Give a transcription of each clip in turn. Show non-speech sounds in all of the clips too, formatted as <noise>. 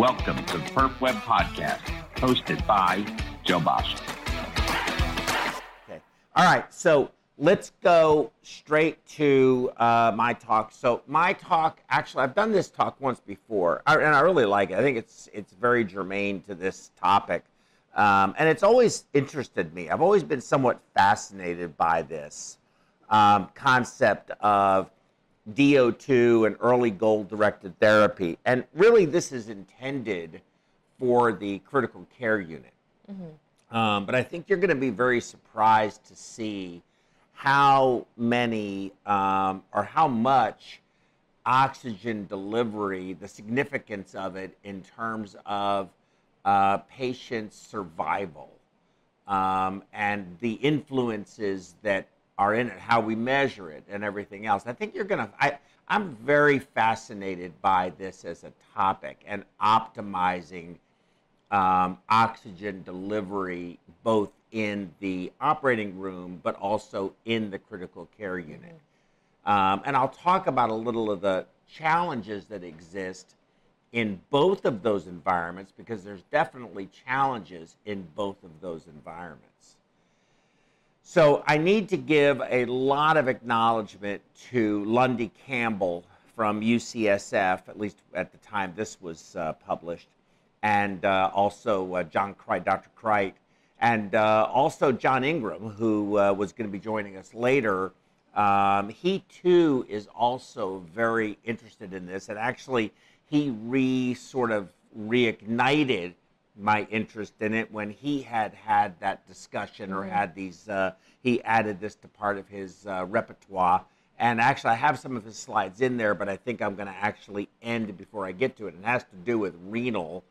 Welcome to the Perf Web Podcast, hosted by Joe Basha. Okay. All right. So let's go straight to uh, my talk. So my talk, actually, I've done this talk once before, and I really like it. I think it's it's very germane to this topic, um, and it's always interested me. I've always been somewhat fascinated by this um, concept of DO2 and early goal-directed therapy, and really, this is intended for the critical care unit. Mm-hmm. Um, but I think you're going to be very surprised to see how many um, or how much oxygen delivery, the significance of it in terms of uh, patient survival um, and the influences that are in it, how we measure it, and everything else. I think you're going to, I'm very fascinated by this as a topic and optimizing um, oxygen delivery both in the operating room, but also in the critical care unit. Mm-hmm. Um, and I'll talk about a little of the challenges that exist in both of those environments because there's definitely challenges in both of those environments. So I need to give a lot of acknowledgement to Lundy Campbell from UCSF, at least at the time this was uh, published, and uh, also uh, John Kreit, Dr. Kreit, and uh, also John Ingram, who uh, was going to be joining us later. Um, he too is also very interested in this, and actually, he re sort of reignited my interest in it when he had had that discussion or had these. Uh, he added this to part of his uh, repertoire. And actually, I have some of his slides in there, but I think I'm going to actually end before I get to it. It has to do with renal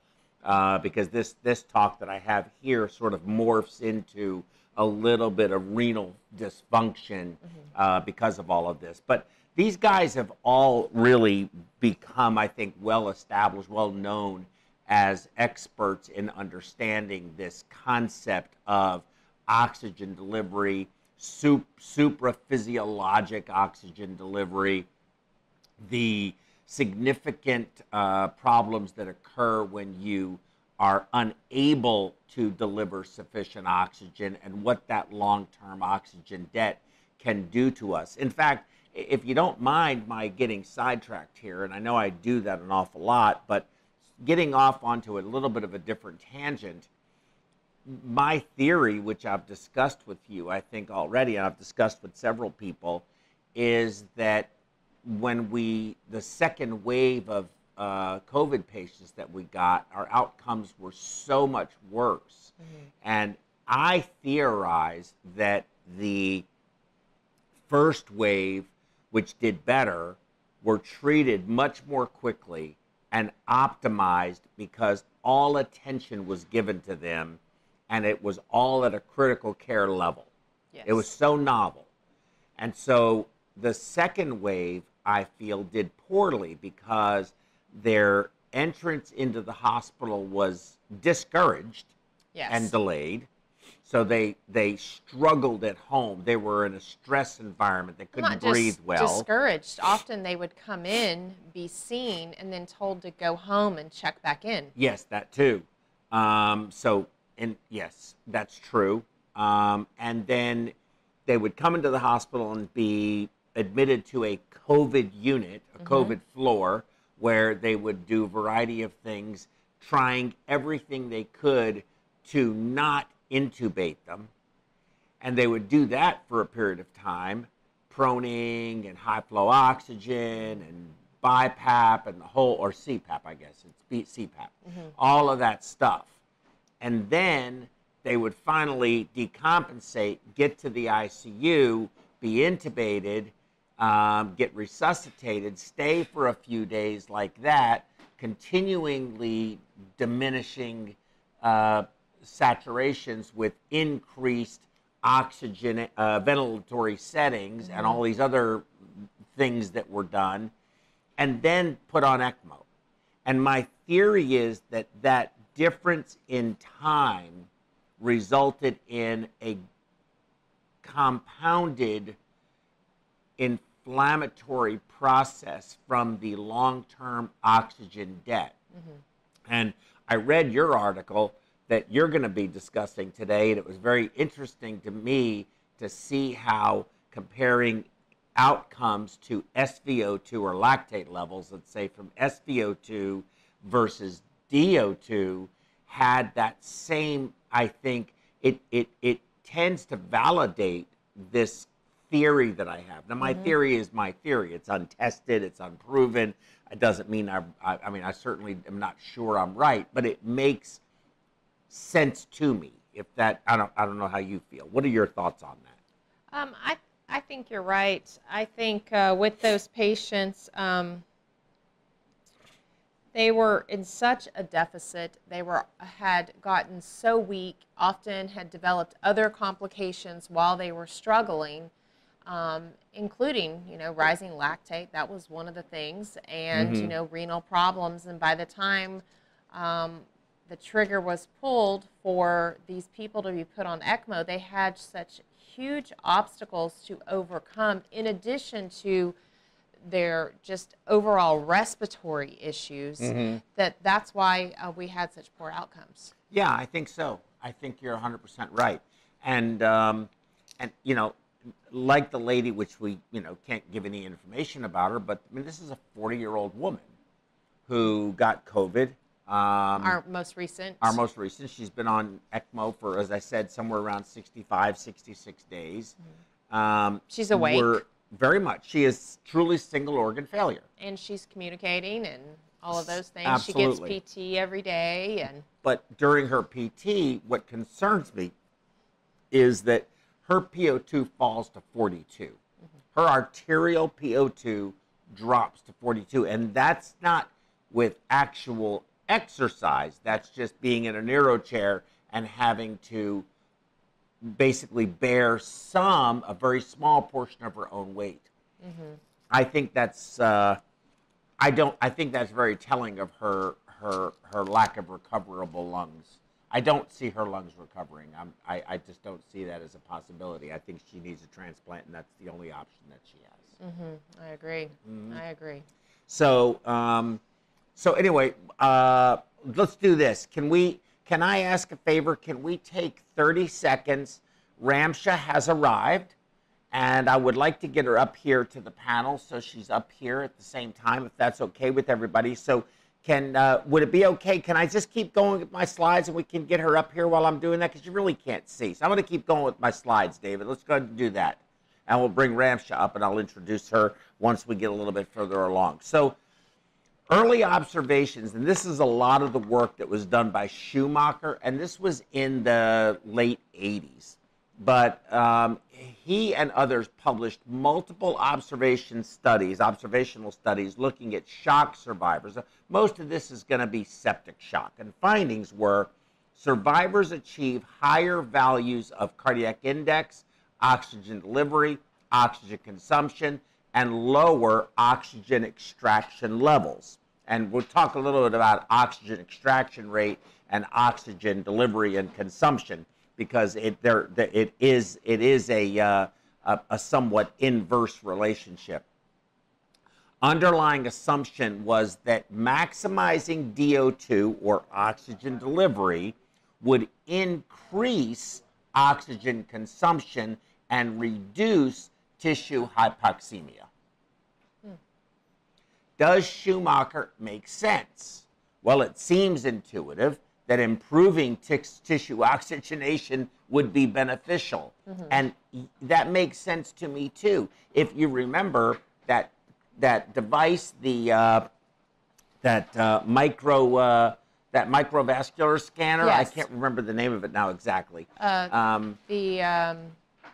uh, because this this talk that I have here sort of morphs into a little bit of renal dysfunction mm-hmm. uh, because of all of this. But these guys have all really become, I think, well established, well known as experts in understanding this concept of oxygen delivery, sup- supraphysiologic oxygen delivery, the significant uh, problems that occur when you are unable to deliver sufficient oxygen and what that long term oxygen debt can do to us. In fact, if you don't mind my getting sidetracked here, and I know I do that an awful lot, but getting off onto a little bit of a different tangent, my theory, which I've discussed with you, I think already, and I've discussed with several people, is that when we the second wave of uh, COVID patients that we got, our outcomes were so much worse. Mm-hmm. And I theorize that the first wave, which did better, were treated much more quickly and optimized because all attention was given to them and it was all at a critical care level. Yes. It was so novel. And so the second wave I feel, did poorly because their entrance into the hospital was discouraged yes. and delayed. So they they struggled at home. They were in a stress environment. They couldn't Not breathe just well. Discouraged. Often they would come in, be seen, and then told to go home and check back in. Yes, that too. Um, so and yes, that's true. Um, and then they would come into the hospital and be admitted to a COVID unit, a mm-hmm. COVID floor, where they would do a variety of things, trying everything they could to not intubate them. And they would do that for a period of time, proning and high flow oxygen and BiPAP and the whole, or CPAP, I guess, it's CPAP, mm-hmm. all of that stuff. And then they would finally decompensate, get to the ICU, be intubated, um, get resuscitated, stay for a few days like that, continually diminishing uh, saturations with increased oxygen uh, ventilatory settings mm-hmm. and all these other things that were done, and then put on ECMO. And my theory is that that difference in time resulted in a compounded inflammatory process from the long term oxygen debt. Mm-hmm. And I read your article that you're going to be discussing today, and it was very interesting to me to see how comparing outcomes to SVO2 or lactate levels, let's say from SVO2 versus DO2, had that same, I think, it, it, it tends to validate this theory that I have. Now, my mm-hmm. theory is my theory. It's untested, it's unproven. It doesn't mean I, I, I mean, I certainly am not sure I'm right, but it makes sense to me. If that, I don't, I don't know how you feel. What are your thoughts on that? Um, I, I think you're right. I think uh, with those patients, um, they were in such a deficit. They were had gotten so weak. Often had developed other complications while they were struggling, um, including you know rising lactate. That was one of the things, and you know renal problems. And by the time um, the trigger was pulled for these people to be put on ECMO, they had such huge obstacles to overcome, in addition to their just overall respiratory issues, that that's why uh, we had such poor outcomes. Yeah, I think so. I think you're 100% right. And, um, and you know, like the lady, which we, you know, can't give any information about her, but I mean, this is a 40 year old woman who got COVID. Um, Our most recent. our most recent, she's been on ECMO for, as I said, somewhere around 65, 66 days. Um, Mm-hmm. She's awake. very much. She is truly single organ failure. and she's communicating and all of those things. Absolutely. She gets PT every day, and But during her PT, what concerns me is that her PO2 falls to 42. Her arterial PO2 drops to 42. And that's not with actual exercise, that's just being in a neuro chair and having to basically bear some, a very small portion of her own weight. I think that's. Uh, I don't. I think that's very telling of her her her lack of recoverable lungs. I don't see her lungs recovering. I'm, I I just don't see that as a possibility. I think she needs a transplant, and that's the only option that she has. I agree. Mm-hmm. I agree. So um, so anyway, uh, let's do this. Can we? Can I ask a favor? Can we take 30 seconds? Ramsha has arrived, and I would like to get her up here to the panel, so she's up here at the same time, if that's okay with everybody. So, can uh, would it be okay? Can I just keep going with my slides, and we can get her up here while I'm doing that? Because you really can't see. So I'm going to keep going with my slides, David. Let's go ahead and do that, and we'll bring Ramsha up, and I'll introduce her once we get a little bit further along. So early observations, and this is a lot of the work that was done by Shoemaker, and this was in the late 80s. But um, he and others published multiple observation studies, observational studies looking at shock survivors. Most of this is going to be septic shock. And findings were survivors achieve higher values of cardiac index, oxygen delivery, oxygen consumption, and lower oxygen extraction levels. And we'll talk a little bit about oxygen extraction rate and oxygen delivery and consumption because it there it is it is a uh, a, a somewhat inverse relationship. Underlying assumption was that maximizing DO2 or oxygen delivery would increase oxygen consumption and reduce tissue hypoxemia. Does Shoemaker make sense? Well, it seems intuitive that improving tis- tissue oxygenation would be beneficial. And that makes sense to me too. If you remember that that device, the uh, that uh, micro uh, that microvascular scanner, I can't remember the name of it now exactly. Uh, um, the um,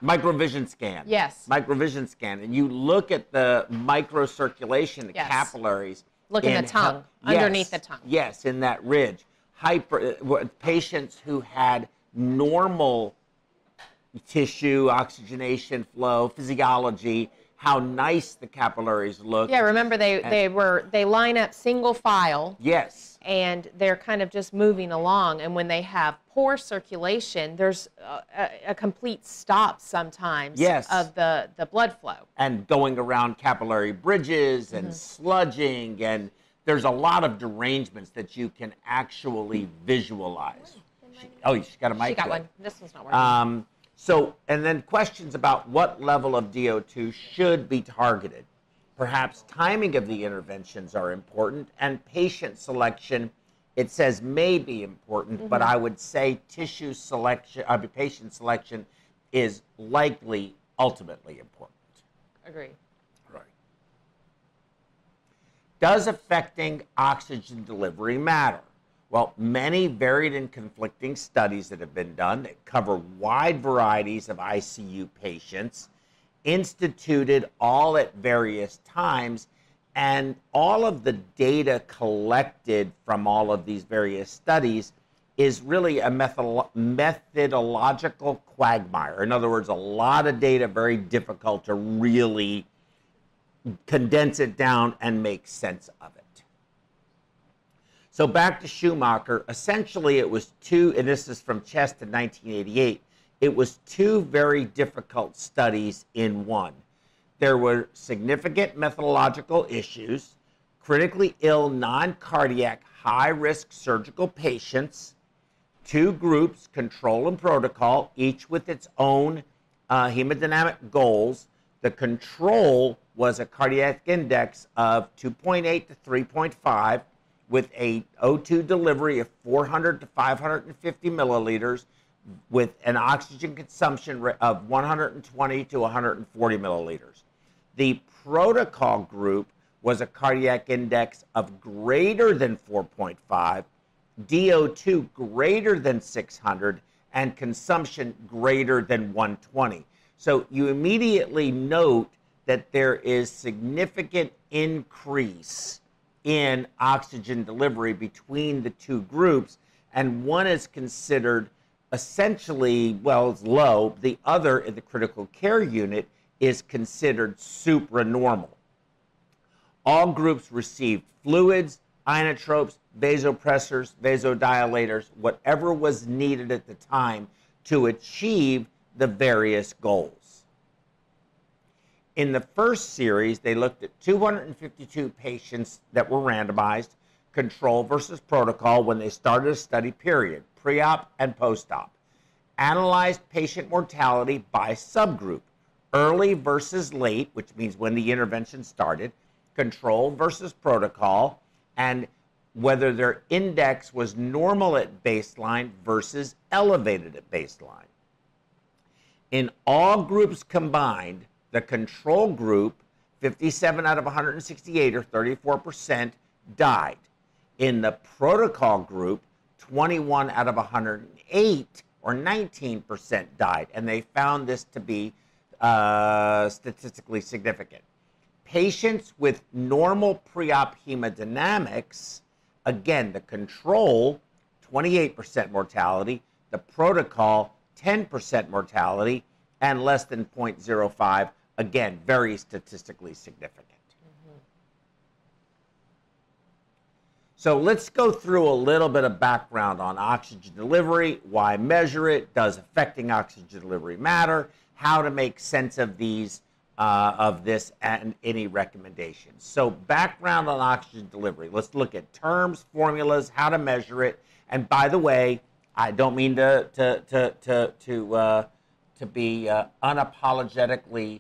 microvision scan. Yes. Microvision scan. And you look at the microcirculation, the Yes. capillaries. Look in the and how- tongue, underneath the tongue. Yes, in that ridge. Hyper uh, patients who had normal tissue, oxygenation flow, physiology, how nice the capillaries look. yeah, remember they, they were they line up single file Yes. And they're kind of just moving along. And when they have poor circulation, there's a, a, complete stop sometimes Yes. of the, the blood flow. and going around capillary bridges and Mm-hmm. sludging and there's a lot of derangements that you can actually visualize. She, oh, she's got a mic. She got one. This one's not working. Um, so, and then questions about what level of DO2 should be targeted. Perhaps timing of the interventions are important, and patient selection, it says may be important, but mm-hmm. I would say tissue selection, mean, patient selection is likely ultimately important. Agree. Right. Does affecting oxygen delivery matter? Well, many varied and conflicting studies that have been done that cover wide varieties of ICU patients, instituted all at various times, and all of the data collected from all of these various studies is really a methodolo- methodological quagmire. In other words, a lot of data, very difficult to really condense it down and make sense of it. So back to Shoemaker, essentially it was two, and this is from Chest in 1988, it was two very difficult studies in one. There were significant methodological issues, critically ill non cardiac high risk surgical patients, two groups, control and protocol, each with its own uh, hemodynamic goals. The control was a cardiac index of 2.8 to 3.5 with a O2 delivery of 400 to 550 milliliters with an oxygen consumption of 120 to 140 milliliters. The protocol group was a cardiac index of greater than 4.5, DO2 greater than 600, and consumption greater than 120. So you immediately note that there is significant increase in oxygen delivery between the two groups, and one is considered essentially, well, it's low. The other in the critical care unit is considered supranormal. All groups received fluids, inotropes, vasopressors, vasodilators, whatever was needed at the time to achieve the various goals. In the first series, they looked at 252 patients that were randomized, control versus protocol when they started a study period, pre op and post op. Analyzed patient mortality by subgroup, early versus late, which means when the intervention started, control versus protocol, and whether their index was normal at baseline versus elevated at baseline. In all groups combined, the control group, 57 out of 168 or 34%, died. In the protocol group, 21 out of 108 or 19% died. And they found this to be uh, statistically significant. Patients with normal pre op hemodynamics, again, the control, 28% mortality, the protocol, 10% mortality, and less than 0.05, again, very statistically significant. So let's go through a little bit of background on oxygen delivery, why measure it, does affecting oxygen delivery matter, how to make sense of these, uh, of this, and any recommendations. So background on oxygen delivery. Let's look at terms, formulas, how to measure it. And by the way, I don't mean to to to to to uh, to be uh, unapologetically,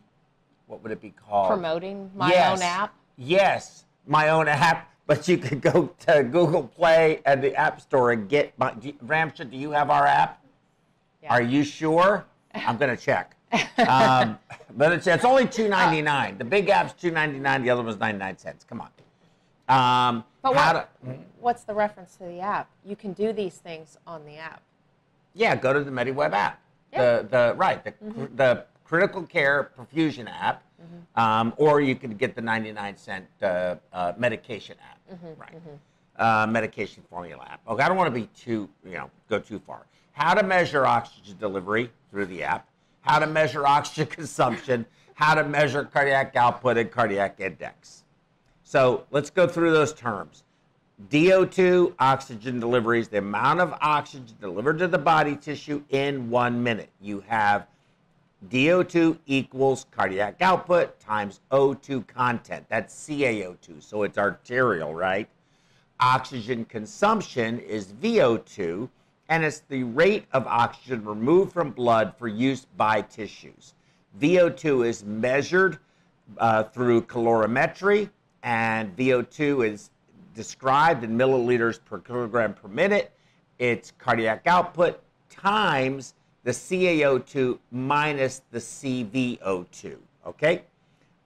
what would it be called? Promoting my Yes. own app. Yes, my own app. But you could go to Google Play and the App Store and get. My, do, Ramsha, do you have our app? Yeah. Are you sure? I'm gonna check. um, <laughs> but it's, it's only two ninety nine. The big app's two ninety nine. The other one's ninety nine cents. Come on. Um, But what, to- what's the reference to the app? You can do these things on the app. Yeah, go to the MediWeb app. Yeah. Mm-hmm. The the right the cr- the critical care perfusion app, um, or you could get the ninety nine cent uh, uh, medication app. Mm-hmm, right. Uh, medication formula app. Okay, I don't want to be too you know go too far. How to measure oxygen delivery through the app. How to measure <laughs> oxygen consumption. How to measure cardiac output and cardiac index. So let's go through those terms. DO2 oxygen delivery is the amount of oxygen delivered to the body tissue in one minute. You have DO2 equals cardiac output times O2 content. That's CaO2, so it's arterial, right? Oxygen consumption is VO2, and it's the rate of oxygen removed from blood for use by tissues. VO2 is measured uh, through calorimetry, and VO2 is described in milliliters per kilogram per minute. It's cardiac output times the CaO2 minus the CVO2. Okay?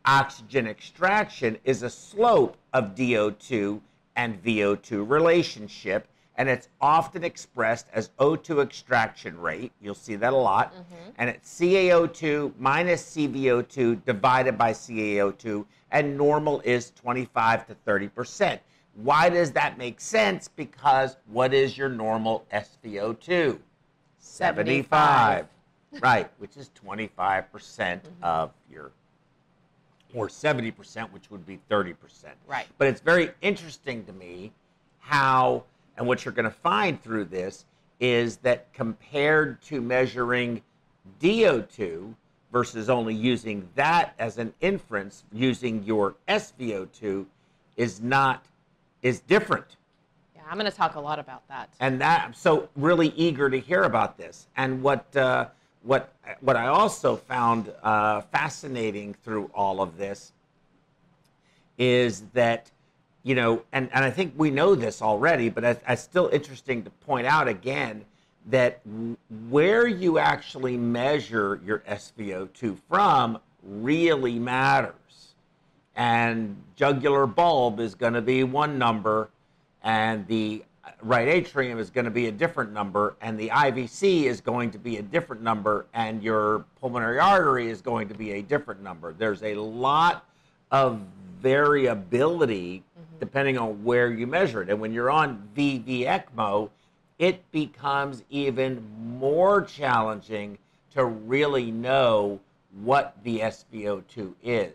Oxygen extraction is a slope of DO2 and VO2 relationship, and it's often expressed as O2 extraction rate. You'll see that a lot. Mm-hmm. And it's CaO2 minus CVO2 divided by CaO2, and normal is 25 to 30 percent. Why does that make sense? Because what is your normal SVO2? 75. <laughs> right, which is 25% mm-hmm. of your, or 70%, which would be 30%. Right. But it's very interesting to me how, and what you're going to find through this is that compared to measuring DO2 versus only using that as an inference, using your SVO2 is not, is different. I'm going to talk a lot about that. And that I'm so really eager to hear about this. And what uh, what what I also found uh, fascinating through all of this is that you know, and, and I think we know this already, but it's, it's still interesting to point out again that where you actually measure your SVO2 from really matters. And jugular bulb is going to be one number, and the right atrium is going to be a different number, and the IVC is going to be a different number, and your pulmonary artery is going to be a different number. There's a lot of variability mm-hmm. depending on where you measure it. And when you're on VV ECMO, it becomes even more challenging to really know what the SVO2 is.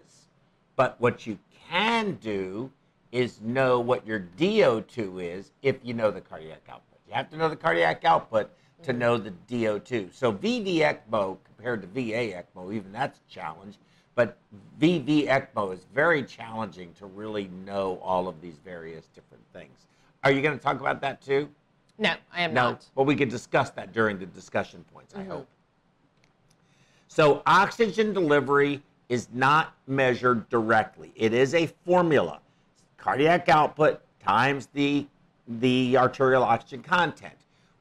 But what you can do is know what your DO2 is if you know the cardiac output. You have to know the cardiac output to mm-hmm. know the DO2. So VV ECMO compared to VA ECMO, even that's a challenge. But VV ECMO is very challenging to really know all of these various different things. Are you going to talk about that too? No, I am no? not. Well, we could discuss that during the discussion points, mm-hmm. I hope. So, oxygen delivery is not measured directly, it is a formula cardiac output times the, the arterial oxygen content.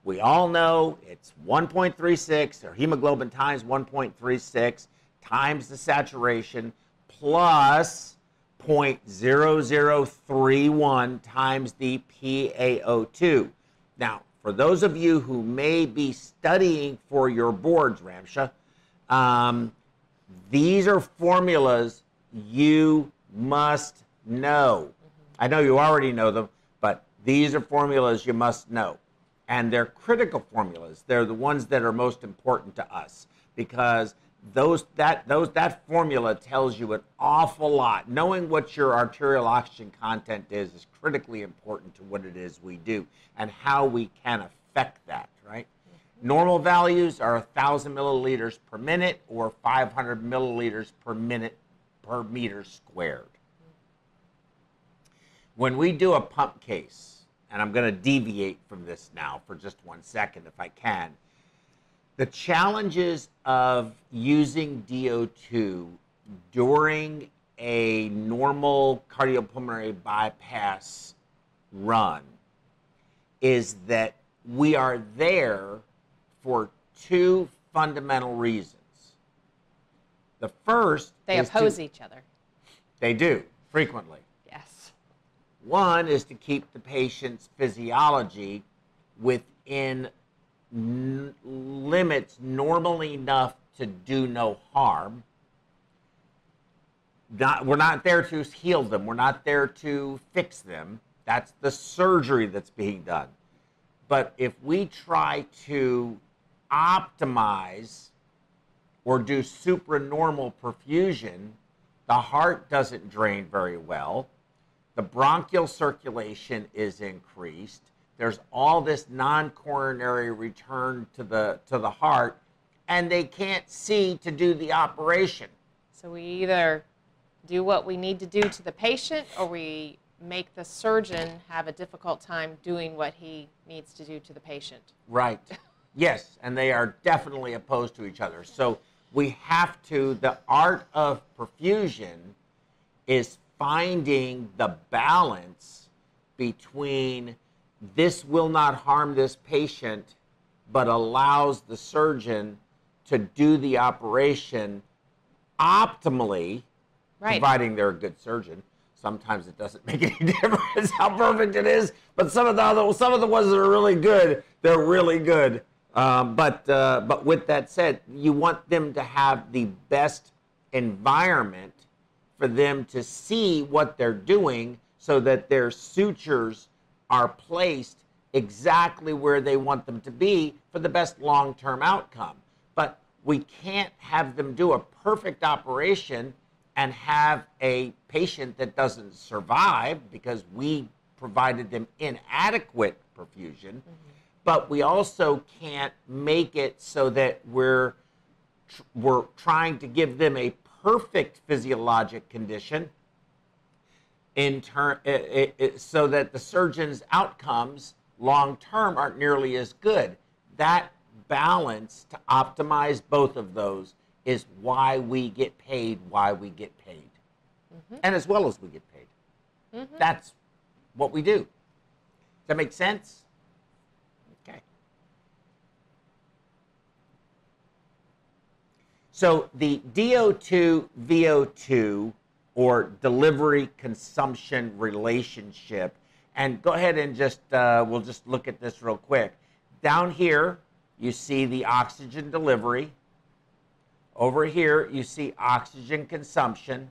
We all know it's 1.36 or hemoglobin times 1.36 times the saturation plus 0.0031 times the PaO2. Now, for those of you who may be studying for your boards, Ramsha, um, these are formulas you must know. I know you already know them, but these are formulas you must know. And they're critical formulas. They're the ones that are most important to us because those that those that formula tells you an awful lot. Knowing what your arterial oxygen content is is critically important to what it is we do and how we can affect that, right? Normal values are 1,000 milliliters per minute or 500 milliliters per minute per meter squared when we do a pump case, and I'm going to deviate from this now for just one second if I can, the challenges of using DO2 during a normal cardiopulmonary bypass run is that we are there for two fundamental reasons. The first they oppose to, each other. They do frequently. One is to keep the patient's physiology within n- limits normal enough to do no harm. Not, we're not there to heal them. We're not there to fix them. That's the surgery that's being done. But if we try to optimize or do supranormal perfusion, the heart doesn't drain very well the bronchial circulation is increased. There's all this non-coronary return to the to the heart, and they can't see to do the operation. So we either do what we need to do to the patient or we make the surgeon have a difficult time doing what he needs to do to the patient. Right. <laughs> Yes, and they are definitely opposed to each other. So we have to, the art of perfusion is finding the balance between this will not harm this patient, but allows the surgeon to do the operation optimally, Right. providing they're a good surgeon. Sometimes it doesn't <laughs> make any difference how perfect it is, but some of the other, some of the ones that are really good, they're really good. Um, but uh, but with that said, you want them to have the best environment for them to see what they're doing, so that their sutures are placed exactly where they want them to be for the best long-term outcome. But we can't have them do a perfect operation and have a patient that doesn't survive because we provided them inadequate perfusion. Mm-hmm. But we also can't make it so that we're we're trying to give them a perfect physiologic condition in turn it, it, so that the surgeon's outcomes long term aren't nearly as good. That balance to optimize both of those is why we get paid why we get paid. Mm-hmm. And as well as we get paid. Mm-hmm. That's what we do. Does that make sense So the DO2 VO2 or delivery consumption relationship, and go ahead and just uh, we'll just look at this real quick. Down here, you see the oxygen delivery. Over here, you see oxygen consumption.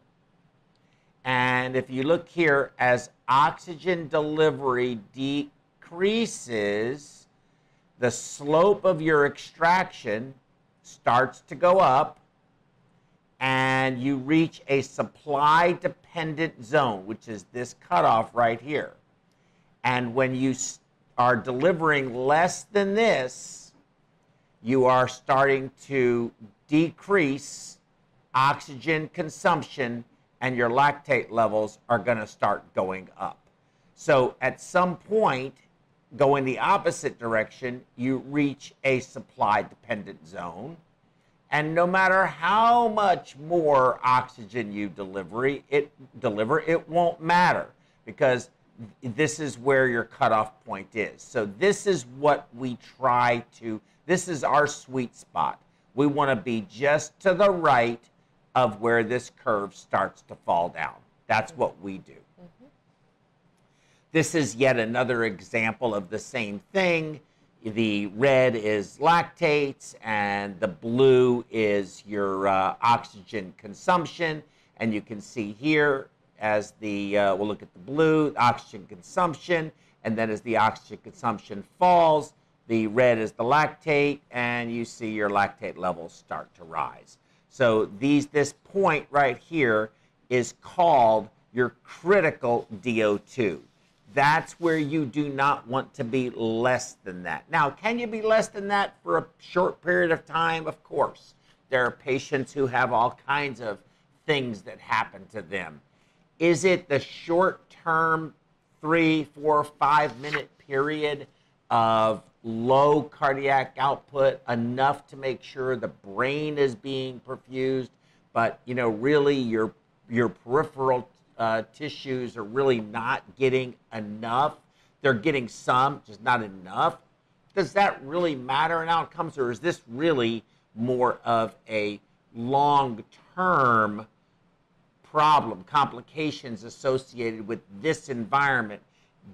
And if you look here, as oxygen delivery decreases, the slope of your extraction starts to go up and you reach a supply dependent zone, which is this cutoff right here. And when you are delivering less than this, you are starting to decrease oxygen consumption and your lactate levels are going to start going up. So at some point, going the opposite direction, you reach a supply dependent zone. And no matter how much more oxygen you deliver, it deliver, it won't matter because this is where your cutoff point is. So this is what we try to. This is our sweet spot. We want to be just to the right of where this curve starts to fall down. That's what we do. This is yet another example of the same thing. The red is lactates, and the blue is your uh, oxygen consumption. And you can see here, as the uh, we'll look at the blue oxygen consumption, and then as the oxygen consumption falls, the red is the lactate, and you see your lactate levels start to rise. So these this point right here is called your critical DO2 that's where you do not want to be less than that. Now, can you be less than that for a short period of time? Of course. There are patients who have all kinds of things that happen to them. Is it the short term, three, four, five minute period of low cardiac output enough to make sure the brain is being perfused, but you know, really your your peripheral uh, tissues are really not getting enough. They're getting some, just not enough. Does that really matter in outcomes, or is this really more of a long term problem, complications associated with this environment,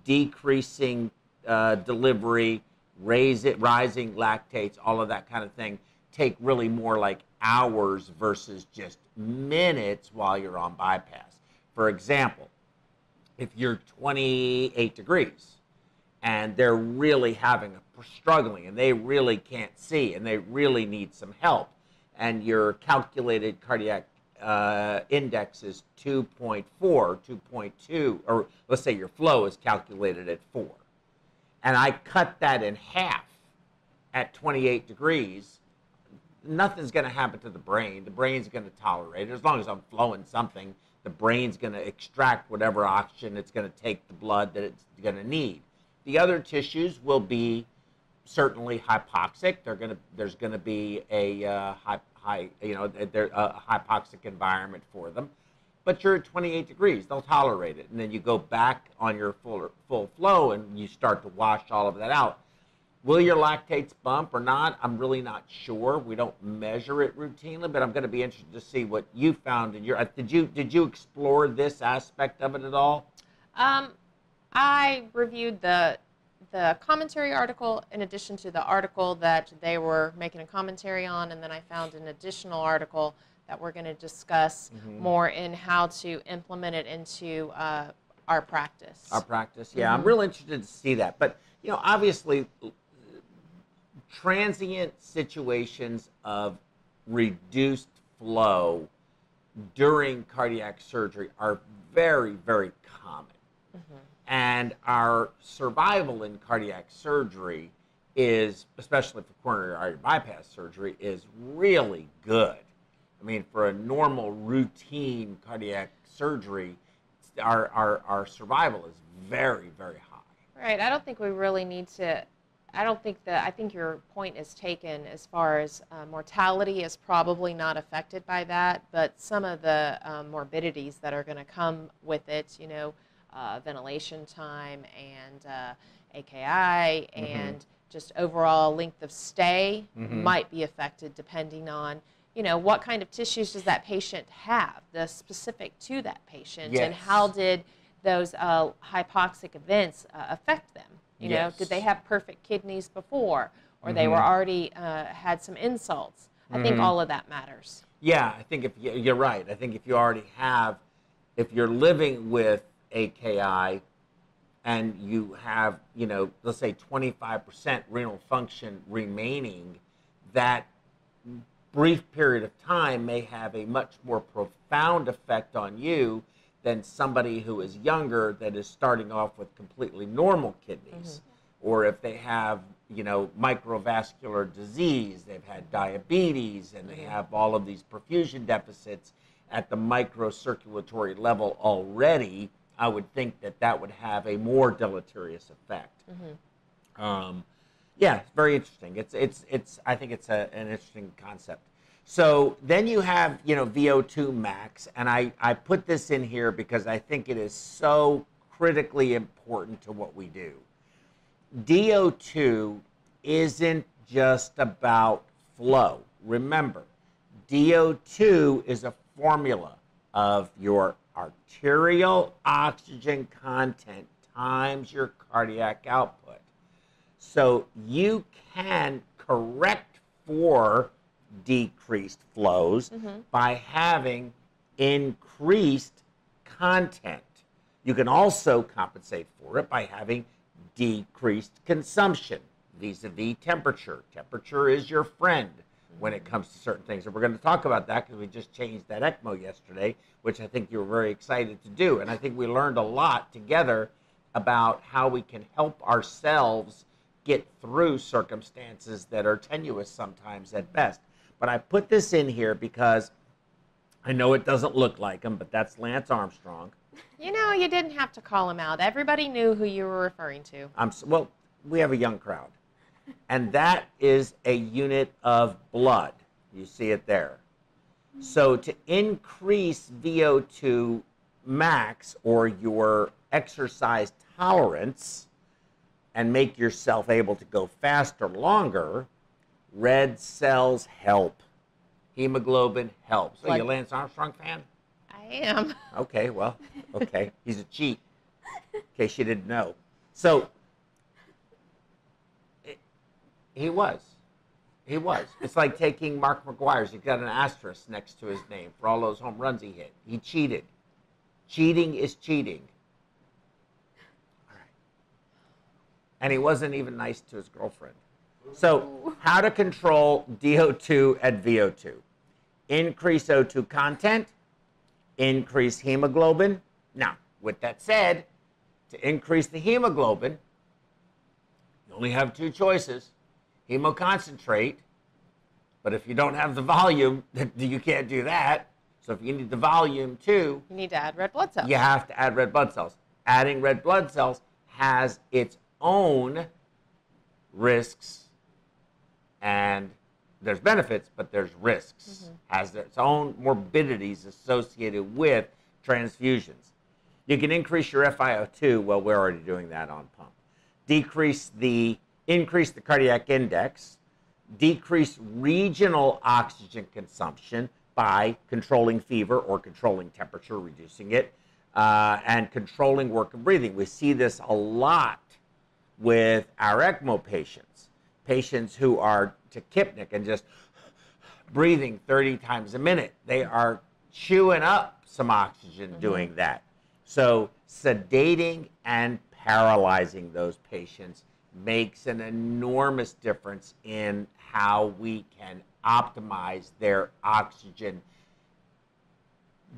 decreasing uh, delivery, raise it, rising lactates, all of that kind of thing, take really more like hours versus just minutes while you're on bypass. For example, if you're 28 degrees and they're really having a struggling and they really can't see and they really need some help and your calculated cardiac uh, index is 2.4 2.2 or let's say your flow is calculated at 4 and i cut that in half at 28 degrees nothing's going to happen to the brain. The brain's going to tolerate it as long as I'm flowing something. The brain's going to extract whatever oxygen it's going to take the blood that it's going to need. The other tissues will be certainly hypoxic. To there's going to be a uh, high, high you know they're a hypoxic environment for them. But you're at 28 degrees, they'll tolerate it, and then you go back on your full full flow and you start to wash all of that out. Will your lactates bump or not? I'm really not sure. We don't measure it routinely, but I'm going to be interested to see what you found in your. uh, Did you did you explore this aspect of it at all? Um, I reviewed the the commentary article in addition to the article that they were making a commentary on, and then I found an additional article that we're going to discuss Mm-hmm. more in how to implement it into uh, our practice. Our practice, yeah, I'm real interested to see that. But you know, obviously, transient situations of reduced flow during cardiac surgery are very, very common. And our survival in cardiac surgery is, especially for coronary artery bypass surgery, is really good. I mean, for a normal routine cardiac surgery, our, our, our survival is very, very high. Right. I don't think we really need to. I don't think that. I think your point is taken as far as uh, mortality is probably not affected by that, but some of the um, morbidities that are going to come with it, you know, uh, ventilation time and uh, AKI and just overall length of stay might be affected depending on. You know, what kind of tissues does that patient have? The specific to that patient, and how did those uh, hypoxic events uh, affect them? You know, did they have perfect kidneys before, or they were already uh, had some insults? I think all of that matters. Yeah, I think if you- you're right. I think if you already have, if you're living with AKI and you have, you know, let's say 25% renal function remaining, that brief period of time may have a much more profound effect on you than somebody who is younger that is starting off with completely normal kidneys. Mm-hmm. Or if they have, you know, microvascular disease, they've had diabetes, and they mm-hmm. have all of these perfusion deficits at the microcirculatory level already, I would think that that would have a more deleterious effect. Mm-hmm. Um, yeah, it's very interesting. It's it's it's. I think it's a, an interesting concept. So then you have you know VO2 max, and I I put this in here because I think it is so critically important to what we do. DO2 isn't just about flow. Remember, DO2 is a formula of your arterial oxygen content times your cardiac output. So you can correct for decreased flows mm-hmm. by having increased content. You can also compensate for it by having decreased consumption vis a vis temperature. Temperature is your friend when it mm-hmm. comes to certain things. And we're going to talk about that because we just changed that ECMO yesterday, which I think you were very excited to do. And I think we learned a lot together about how we can help ourselves get through circumstances that are tenuous sometimes at best. But I put this in here because I know it doesn't look like him, but that's Lance Armstrong. You know, you didn't have to call him out. Everybody knew who you were referring to. I'm well, we have a young crowd, and that is a unit of blood. You see it there. So to increase VO2 max or your exercise tolerance and make yourself able to go faster longer, red cells help. Hemoglobin helps. Are you a Lance Armstrong fan? I am. <laughs> Okay, well, okay. He's a cheat, in case you didn't know. So, it- he was. He was. It's like taking Mark McGwire's. He's got an asterisk next to his name for all those home runs he hit. He cheated. Cheating is cheating. All right. And he wasn't even nice to his girlfriend. So, how to control DO2 and VO2? Increase O2 content, increase hemoglobin. Now, with that said, to increase the hemoglobin, you only have two choices hemoconcentrate, But if you don't have the volume, <laughs> you can't do that. So if you need the volume too, You need to add red blood cells. you have to add red blood cells. Adding red blood cells has its own risks and there's benefits, but there's risks. Has its own morbidities associated with transfusions. You can increase your FiO2. Well, we're already doing that on pump. Decrease the increase the cardiac index. Decrease regional oxygen consumption by controlling fever or controlling temperature, reducing it, uh, and controlling work of breathing. We see this a lot with our ECMO patients, patients who are tachypneic and just breathing 30 times a minute. They are chewing up some oxygen mm-hmm. doing that. So, sedating and paralyzing those patients makes an enormous difference in how we can optimize their oxygen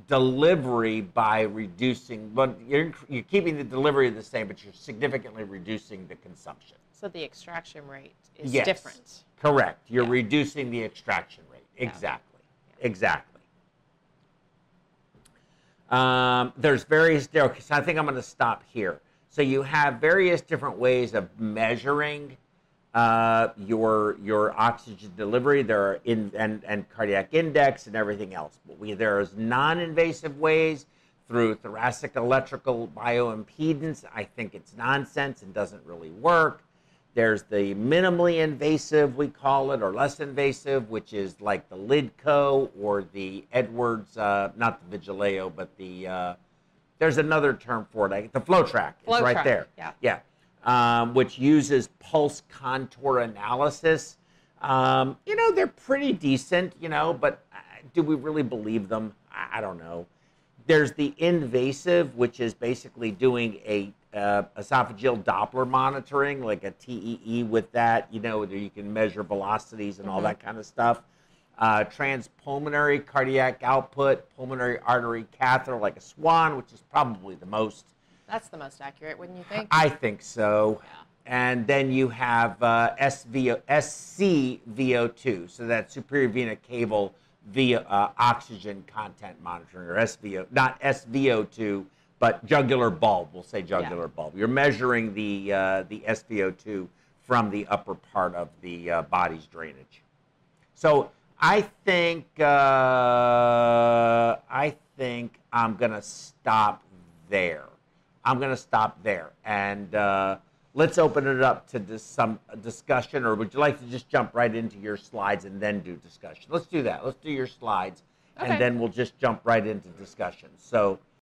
delivery by reducing, but you're, you're keeping the delivery the same, but you're significantly reducing the consumption. So the extraction rate is Yes. different. Correct. You're Yeah. reducing the extraction rate. Exactly. Exactly. Um, there's various. Okay, so I think I'm going to stop here. So you have various different ways of measuring uh, your your oxygen delivery. There are in and, and cardiac index and everything else. But we there's non-invasive ways through thoracic electrical bioimpedance. I think it's nonsense and doesn't really work. There's the minimally invasive, we call it, or less invasive, which is like the Lidco or the Edwards, uh, not the Vigileo, but the, uh, there's another term for it, I, the FloTrac. It's right FloTrac, there. yeah. Yeah. Um, which uses pulse contour analysis. Um, you know, they're pretty decent, you know, but uh, do we really believe them? I, I don't know. There's the invasive, which is basically doing a uh, esophageal Doppler monitoring, like a TEE with that. You know, where you can measure velocities and all that kind of stuff. Uh, transpulmonary cardiac output, pulmonary artery catheter, like a Swan, which is probably the most. That's the most accurate, wouldn't you think? I think so. Yeah. And then you have uh, SVO, SCVO2, so that's superior vena cava via uh, oxygen content monitoring, or SVO, not SVO2, but jugular bulb. We'll say jugular bulb. You're measuring the uh, the SVO2 from the upper part of the uh, body's drainage. So I think uh, I think I'm gonna stop there. I'm gonna stop there, and uh, let's open it up to dis- some discussion. Or would you like to just jump right into your slides and then do discussion? Let's do that. Let's do your slides, Okay. and then we'll just jump right into discussion. So